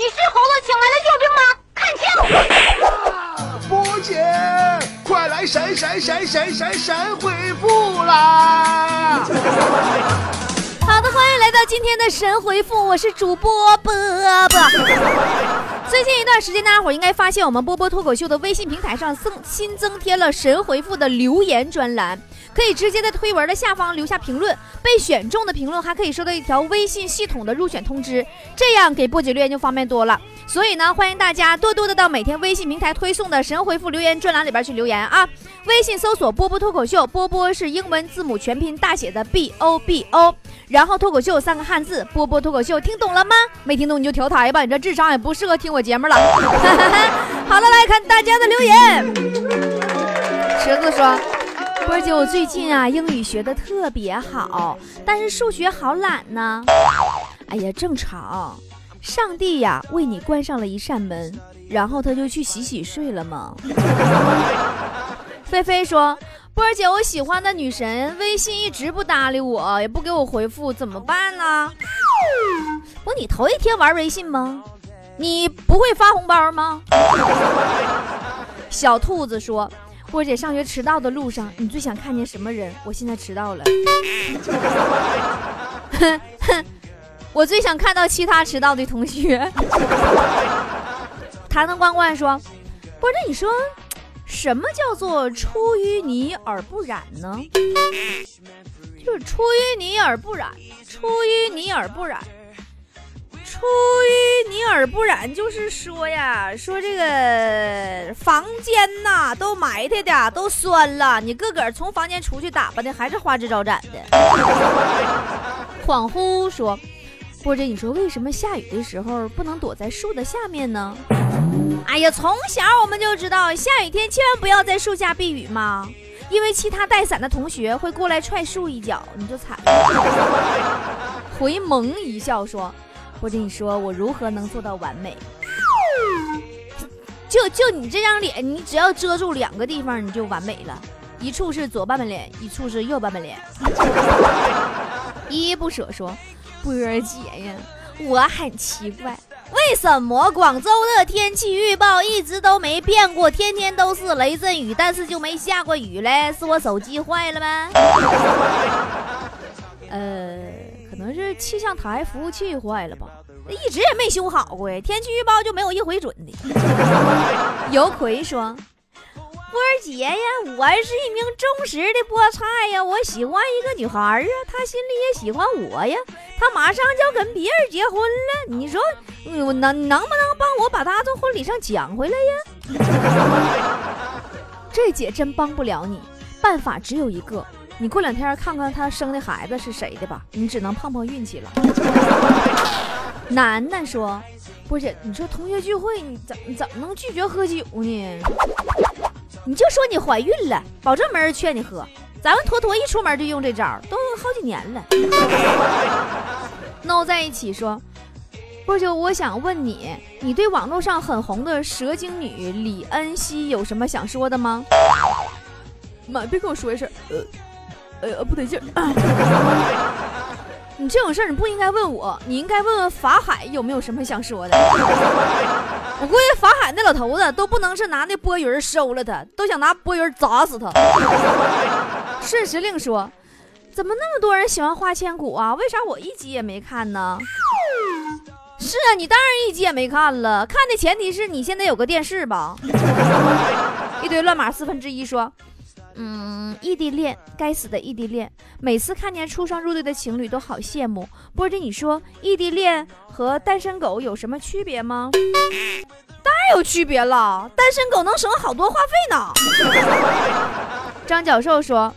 你是猴子请来的救兵吗？看清！波姐，快来神神神神神神回复啦！好的，欢迎来到今天的神回复，我是主播波波。最近一段时间，大家伙应该发现我们波波脱口秀的微信平台上增新增添了神回复的留言专栏。可以直接在推文的下方留下评论，被选中的评论还可以收到一条微信系统的入选通知，这样给波姐留言就方便多了。所以呢，欢迎大家多多的到每天微信平台推送的神回复留言专栏里边去留言啊！微信搜索“波波脱口秀”，波波是英文字母全拼大写的 B O B O，然后脱口秀三个汉字，波波脱口秀，听懂了吗？没听懂你就调台吧，你这智商也不适合听我节目了。好了，来看大家的留言。池子说。波姐，我最近啊英语学的特别好，但是数学好懒呢。哎呀，正常。上帝呀为你关上了一扇门，然后他就去洗洗睡了吗？菲菲说：“波儿姐，我喜欢的女神微信一直不搭理我，也不给我回复，怎么办呢？”不，你头一天玩微信吗？你不会发红包吗？小兔子说。波姐上学迟到的路上，你最想看见什么人？我现在迟到了。哼 哼，我最想看到其他迟到的同学。坛坛罐罐说：“波姐，你说什么叫做出淤泥而不染呢？就是出淤泥而不染，出淤泥而不染。”出淤泥而不染，就是说呀，说这个房间呐都埋汰的都酸了，你个个从房间出去打扮的还是花枝招展的。恍惚说，波姐，你说为什么下雨的时候不能躲在树的下面呢？哎呀，从小我们就知道，下雨天千万不要在树下避雨嘛，因为其他带伞的同学会过来踹树一脚，你就惨了。回眸一笑说。我跟你说，我如何能做到完美？就就你这张脸，你只要遮住两个地方，你就完美了。一处是左半边脸，一处是右半边脸。依依不舍说：“波儿姐呀，我很奇怪，为什么广州的天气预报一直都没变过，天天都是雷阵雨，但是就没下过雨嘞？是我手机坏了吗？”呃。可能是气象台服务器坏了吧，一直也没修好过呀。天气预报就没有一回准的。尤奎说：“波儿姐呀，我是一名忠实的菠菜呀，我喜欢一个女孩啊，她心里也喜欢我呀，她马上就要跟别人结婚了。你说我能能不能帮我把她从婚礼上抢回来呀？” 这姐真帮不了你，办法只有一个。你过两天看看她生的孩子是谁的吧，你只能碰碰运气了。楠楠说：“波姐，你说同学聚会，你怎怎么能拒绝喝酒呢？你就说你怀孕了，保证没人劝你喝。咱们坨坨一出门就用这招，都好几年了。”no 在一起说：“波就，我想问你，你对网络上很红的蛇精女李恩熙有什么想说的吗？”妈，别跟我说这事儿。呃。哎呀，不得劲儿！你这种事儿你不应该问我，你应该问问法海有没有什么想说的。我估计法海那老头子都不能是拿那波云收了他，都想拿波云砸死他。顺时令说：“怎么那么多人喜欢花千骨啊？为啥我一集也没看呢？”是啊，你当然一集也没看了。看的前提是你现在有个电视吧？一堆乱码四分之一说。嗯，异地恋，该死的异地恋！每次看见出双入对的情侣，都好羡慕。波姐，你说异地恋和单身狗有什么区别吗？当然有区别了，单身狗能省好多话费呢。张教授说：“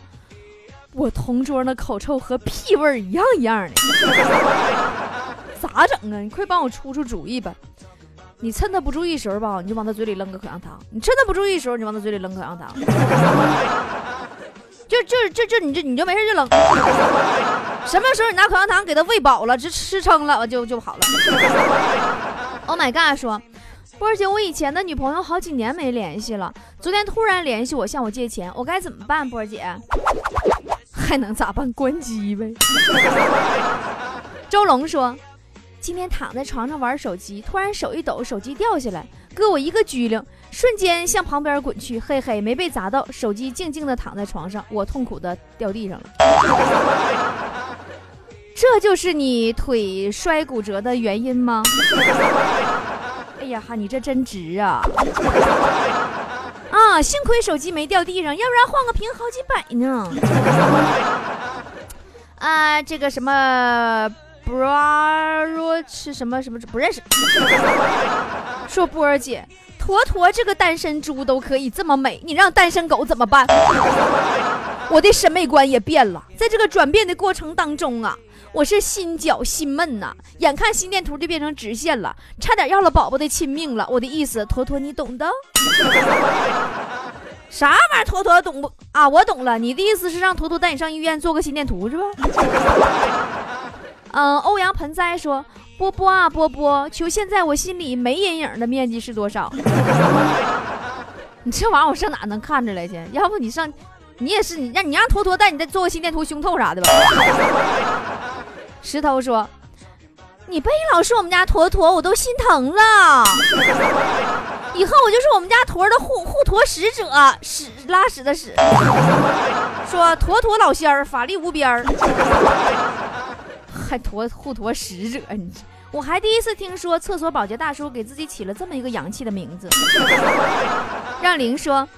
我同桌那口臭和屁味一样一样的，咋整啊？你快帮我出出主意吧。”你趁他不注意时候吧，你就往他嘴里扔个口香糖；你趁他不注意时候，你往他嘴里扔口香糖。就就就就你就你就没事就扔。什么时候你拿口香糖给他喂饱了，吃吃撑了，就就好了。Oh my god！说波儿姐，我以前的女朋友好几年没联系了，昨天突然联系我向我借钱，我该怎么办？波儿姐，还能咋办？关机呗。周龙说。今天躺在床上玩手机，突然手一抖，手机掉下来，哥我一个机灵，瞬间向旁边滚去，嘿嘿，没被砸到，手机静静的躺在床上，我痛苦的掉地上了。这就是你腿摔骨折的原因吗？哎呀哈，你这真值啊！啊，幸亏手机没掉地上，要不然换个屏好几百呢。啊，这个什么 bra 是什么什么不认识？说波儿姐，坨坨这个单身猪都可以这么美，你让单身狗怎么办？我的审美观也变了，在这个转变的过程当中啊。我是心绞心闷呐，眼看心电图就变成直线了，差点要了宝宝的亲命了。我的意思，坨坨你懂的。啥玩意儿？坨坨懂不？啊，我懂了。你的意思是让坨坨带你上医院做个心电图是吧？嗯，欧阳盆栽说：“波波啊，波波，求现在我心里没阴影的面积是多少？” 你这玩意儿我上哪能看着来去？要不你上，你也是你让你让坨坨带你再做个心电图胸透啥的吧。石头说：“你别老说我们家坨坨，我都心疼了。以后我就是我们家坨的护护坨使者，屎拉屎的屎。说坨坨老仙儿，法力无边儿，还坨护坨使者，你我还第一次听说厕所保洁大叔给自己起了这么一个洋气的名字。”让玲说。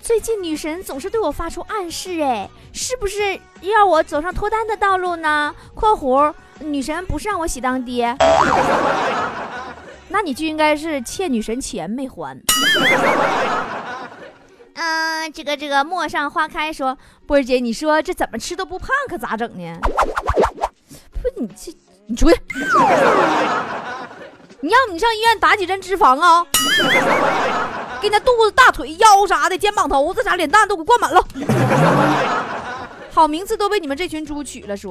最近女神总是对我发出暗示，哎，是不是要我走上脱单的道路呢？（括弧女神不是让我喜当爹，那你就应该是欠女神钱没还。）嗯，这个这个陌上花开说，波儿姐，你说这怎么吃都不胖，可咋整呢？不，你这你出去，你要你上医院打几针脂肪啊？给那肚子、大腿、腰啥的、肩膀头子啥、脸蛋都给我灌满了。好名字都被你们这群猪取了，说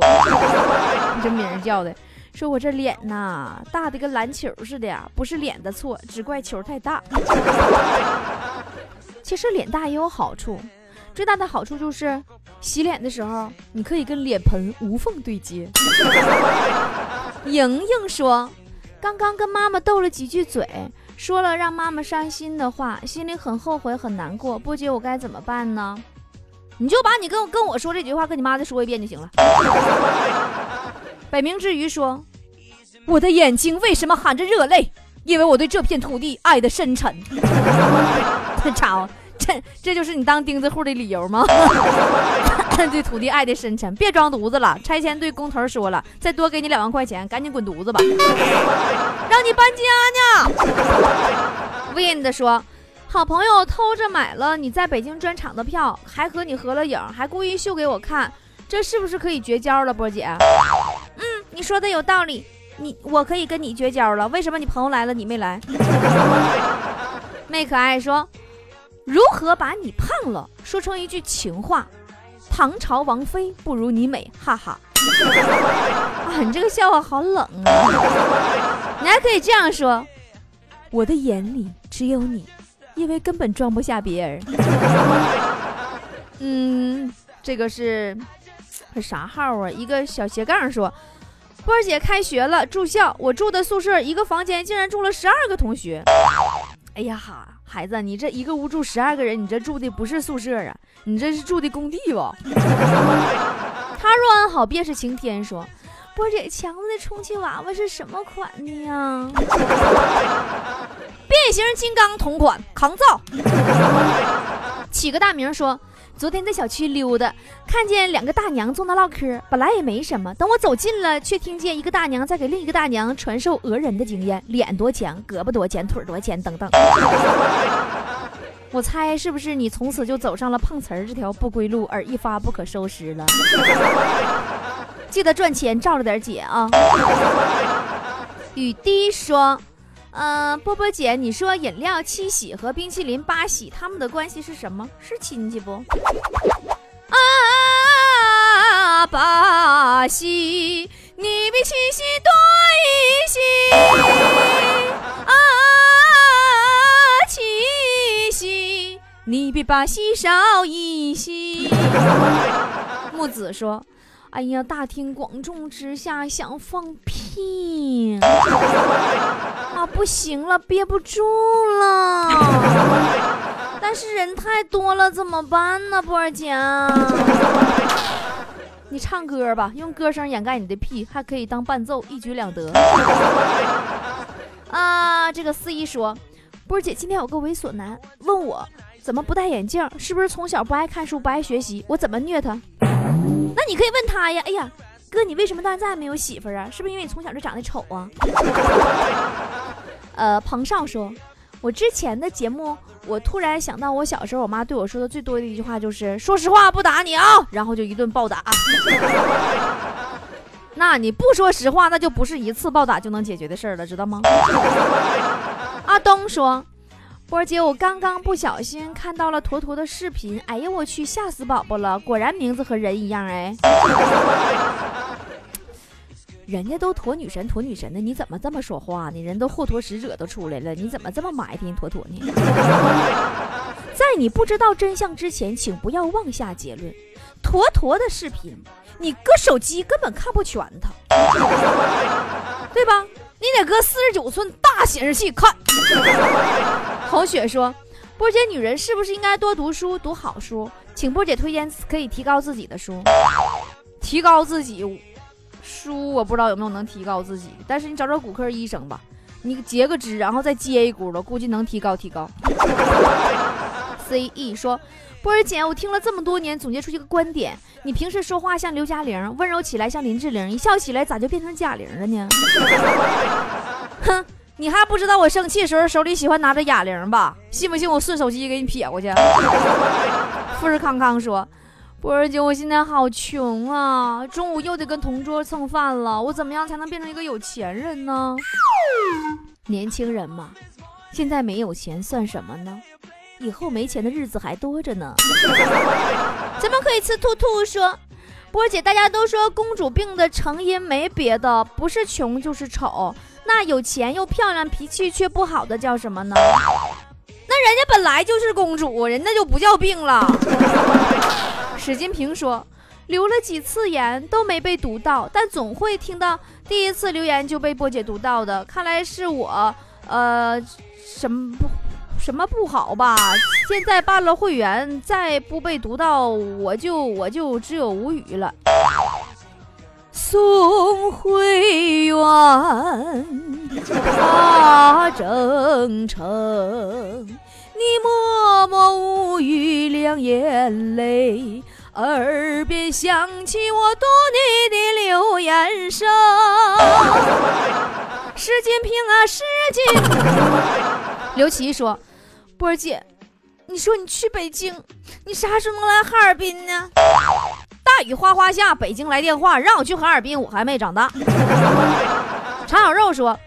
你这名叫的，说我这脸呐大的跟篮球似的呀，不是脸的错，只怪球太大。其实脸大也有好处，最大的好处就是洗脸的时候你可以跟脸盆无缝对接。莹莹说，刚刚跟妈妈斗了几句嘴。说了让妈妈伤心的话，心里很后悔很难过。波姐，我该怎么办呢？你就把你跟跟我说这句话跟你妈再说一遍就行了。北冥之鱼说：“我的眼睛为什么含着热泪？因为我对这片土地爱的深沉。”操！这这就是你当钉子户的理由吗？对土地爱的深沉，别装犊子了。拆迁队工头说了，再多给你两万块钱，赶紧滚犊子吧，让你搬家呢。Wind 说，好朋友偷着买了你在北京专场的票，还和你合了影，还故意秀给我看，这是不是可以绝交了，波姐？嗯，你说的有道理，你我可以跟你绝交了。为什么你朋友来了你没来？妹可爱说。如何把你胖了说成一句情话？唐朝王妃不如你美，哈哈！啊，你这个笑话好冷啊！你还可以这样说：我的眼里只有你，因为根本装不下别人。嗯，这个是这啥号啊？一个小斜杠说：波儿姐开学了，住校，我住的宿舍一个房间竟然住了十二个同学。哎呀哈！孩子，你这一个屋住十二个人，你这住的不是宿舍啊，你这是住的工地吧？他若安好，便是晴天。说，波姐，强子的充气娃娃是什么款的呀？变形金刚同款，抗造。起个大名说。昨天在小区溜达，看见两个大娘坐那唠嗑，本来也没什么。等我走近了，却听见一个大娘在给另一个大娘传授讹人的经验：脸多钱，胳膊多钱，腿多钱，等等。我猜是不是你从此就走上了碰瓷儿这条不归路，而一发不可收拾了？记得赚钱照着点姐啊！雨滴说。嗯，波波姐，你说饮料七喜和冰淇淋八喜，他们的关系是什么？是亲戚不？啊，八喜，你比七喜多一喜。啊，七喜，你比八喜少一喜。木子说：“哎呀，大庭广众之下想放屁。”屁。啊，不行了，憋不住了。但是人太多了，怎么办呢，波儿姐？你唱歌吧，用歌声掩盖你的屁，还可以当伴奏，一举两得。啊，这个四一说，波儿姐今天有个猥琐男问我怎么不戴眼镜，是不是从小不爱看书，不爱学习？我怎么虐他？那你可以问他呀。哎呀，哥，你为什么到现在还没有媳妇儿啊？是不是因为你从小就长得丑啊？呃，彭少说，我之前的节目。我突然想到，我小时候我妈对我说的最多的一句话就是“说实话，不打你啊”，然后就一顿暴打。那你不说实话，那就不是一次暴打就能解决的事儿了，知道吗？阿东说：“波姐，我刚刚不小心看到了坨坨的视频，哎呀，我去，吓死宝宝了！果然名字和人一样，哎。”人家都坨女神，坨女神的，你怎么这么说话呢？人都后驮使者都出来了，你怎么这么埋汰坨坨呢？在你不知道真相之前，请不要妄下结论。坨坨的视频，你搁手机根本看不全它，对吧？你得搁四十九寸大显示器看。红雪说：“波姐，女人是不是应该多读书，读好书？请波姐推荐可以提高自己的书，提高自己。”书我不知道有没有能提高自己，但是你找找骨科医生吧，你截个肢，然后再接一轱辘，估计能提高提高。C E 说，波姐，我听了这么多年，总结出一个观点：你平时说话像刘嘉玲，温柔起来像林志玲，一笑起来咋就变成贾玲了呢？哼，你还不知道我生气时候手里喜欢拿着哑铃吧？信不信我顺手机给你撇过去？富士康康说。波儿姐，我现在好穷啊！中午又得跟同桌蹭饭了，我怎么样才能变成一个有钱人呢？年轻人嘛，现在没有钱算什么呢？以后没钱的日子还多着呢。咱们可以吃兔兔？说，波儿姐，大家都说公主病的成因没别的，不是穷就是丑。那有钱又漂亮、脾气却不好的叫什么呢？那人家本来就是公主，人家就不叫病了。史金平说：“留了几次言都没被读到，但总会听到第一次留言就被波姐读到的。看来是我，呃，什么不什么不好吧？现在办了会员，再不被读到，我就我就只有无语了。送会员，他征程，你默默无语，两眼泪。”耳边响起我读你的留言声，石金平啊，石金。刘琦说：“波儿姐，你说你去北京，你啥时候能来哈尔滨呢？大雨哗哗下，北京来电话让我去哈尔滨，我还没长大。”常小肉说。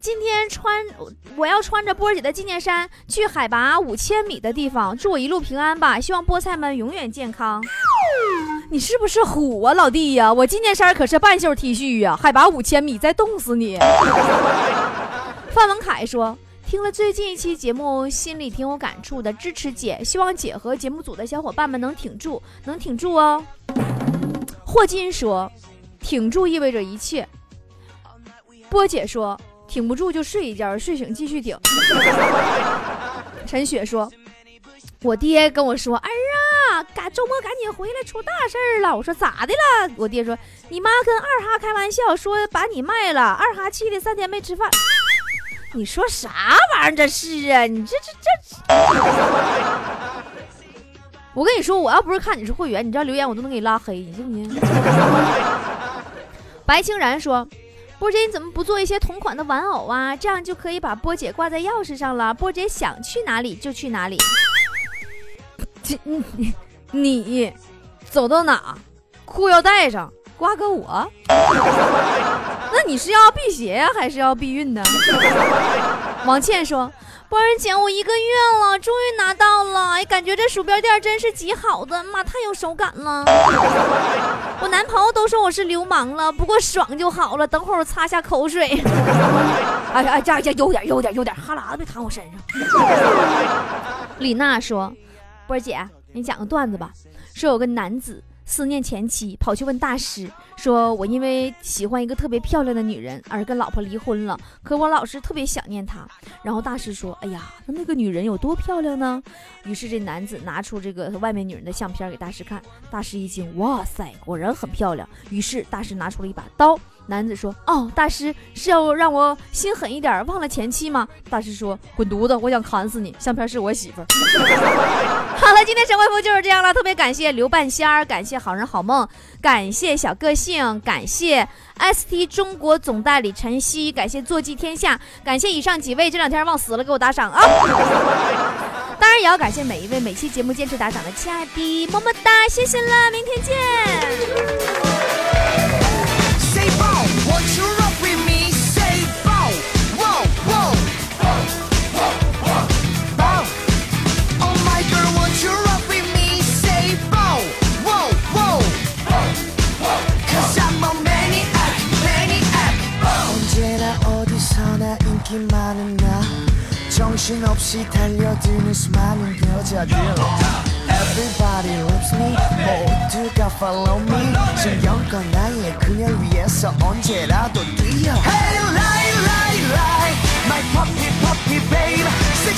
今天穿我要穿着波姐的纪念衫去海拔五千米的地方，祝我一路平安吧！希望菠菜们永远健康。你是不是虎啊，老弟呀？我纪念衫可是半袖 T 恤呀，海拔五千米，再冻死你！范文凯说，听了最近一期节目，心里挺有感触的，支持姐，希望姐和节目组的小伙伴们能挺住，能挺住哦。霍金说，挺住意味着一切。波姐说。挺不住就睡一觉，睡醒继续挺。陈雪说：“我爹跟我说，儿啊，赶周末赶紧回来，出大事了。”我说：“咋的了？”我爹说：“你妈跟二哈开玩笑，说把你卖了。”二哈气的三天没吃饭。你说啥玩意儿？这是啊？你这这这……我跟你说，我要不是看你是会员，你知道留言我都能给你拉黑，你信不信？白清然说。波姐，你怎么不做一些同款的玩偶啊？这样就可以把波姐挂在钥匙上了。波姐想去哪里就去哪里。你你走到哪，裤腰带上，挂个我。那你是要辟邪呀，还是要避孕呢？王倩说。波儿姐，我一个月了，终于拿到了，哎，感觉这鼠标垫真是极好的，妈太有手感了。我男朋友都说我是流氓了，不过爽就好了。等会儿我擦下口水。哎呀哎，这这有点有点有点，哈喇子别淌我身上。李娜说：“波儿姐，你讲个段子吧。说有个男子思念前妻，跑去问大师，说我因为喜欢一个特别漂亮的女人而跟老婆离婚了，可我老是特别想念她。然后大师说，哎呀，那那个女人有多漂亮呢？于是这男子拿出这个外面女人的相片给大师看，大师一惊，哇塞，果然很漂亮。于是大师拿出了一把刀。男子说：“哦，大师是要让我心狠一点，忘了前妻吗？”大师说：“滚犊子，我想砍死你！相片是我媳妇。”好了，今天神回复就是这样了。特别感谢刘半仙儿，感谢好人好梦，感谢小个性，感谢 ST 中国总代理晨曦，感谢坐骑天下，感谢以上几位这两天忘死了给我打赏啊！当然也要感谢每一位每期节目坚持打赏的亲爱的，么么哒，谢谢了，明天见。 정신 없이 달려드는 수많은 여자들 Everybody loves me 모두가 follow me 신경껏 나의 그녀 위해서 언제라도 뛰어 Hey lie lie lie My puppy puppy babe 섹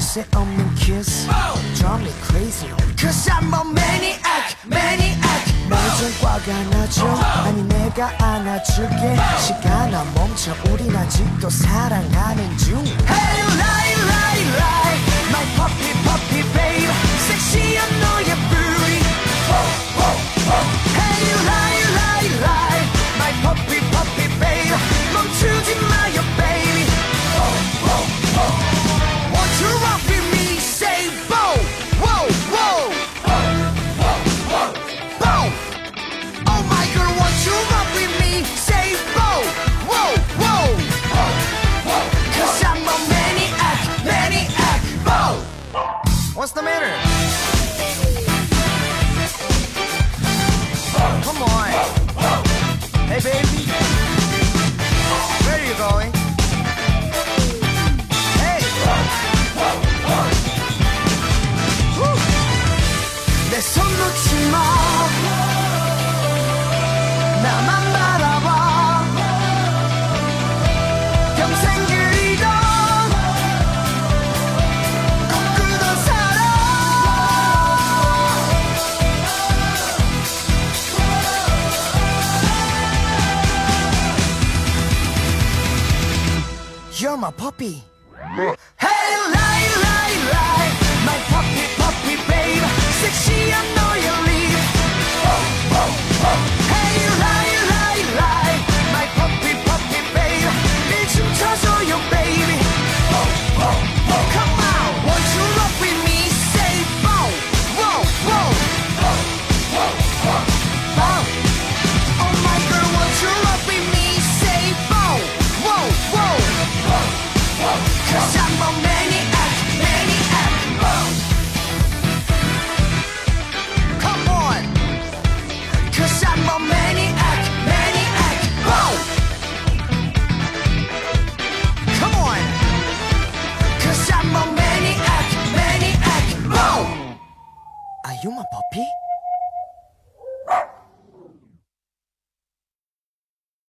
쉴새 없는 kiss Drive me crazy Cause I'm a maniac maniac 매일 화가 나죠 아니 내가 안아줄게 시간아 멈춰 우린 아직도 사랑하는 중 Hey lie lie lie My puppy puppy babe 섹시한 너의 beauty Hey lie What's the matter? happy.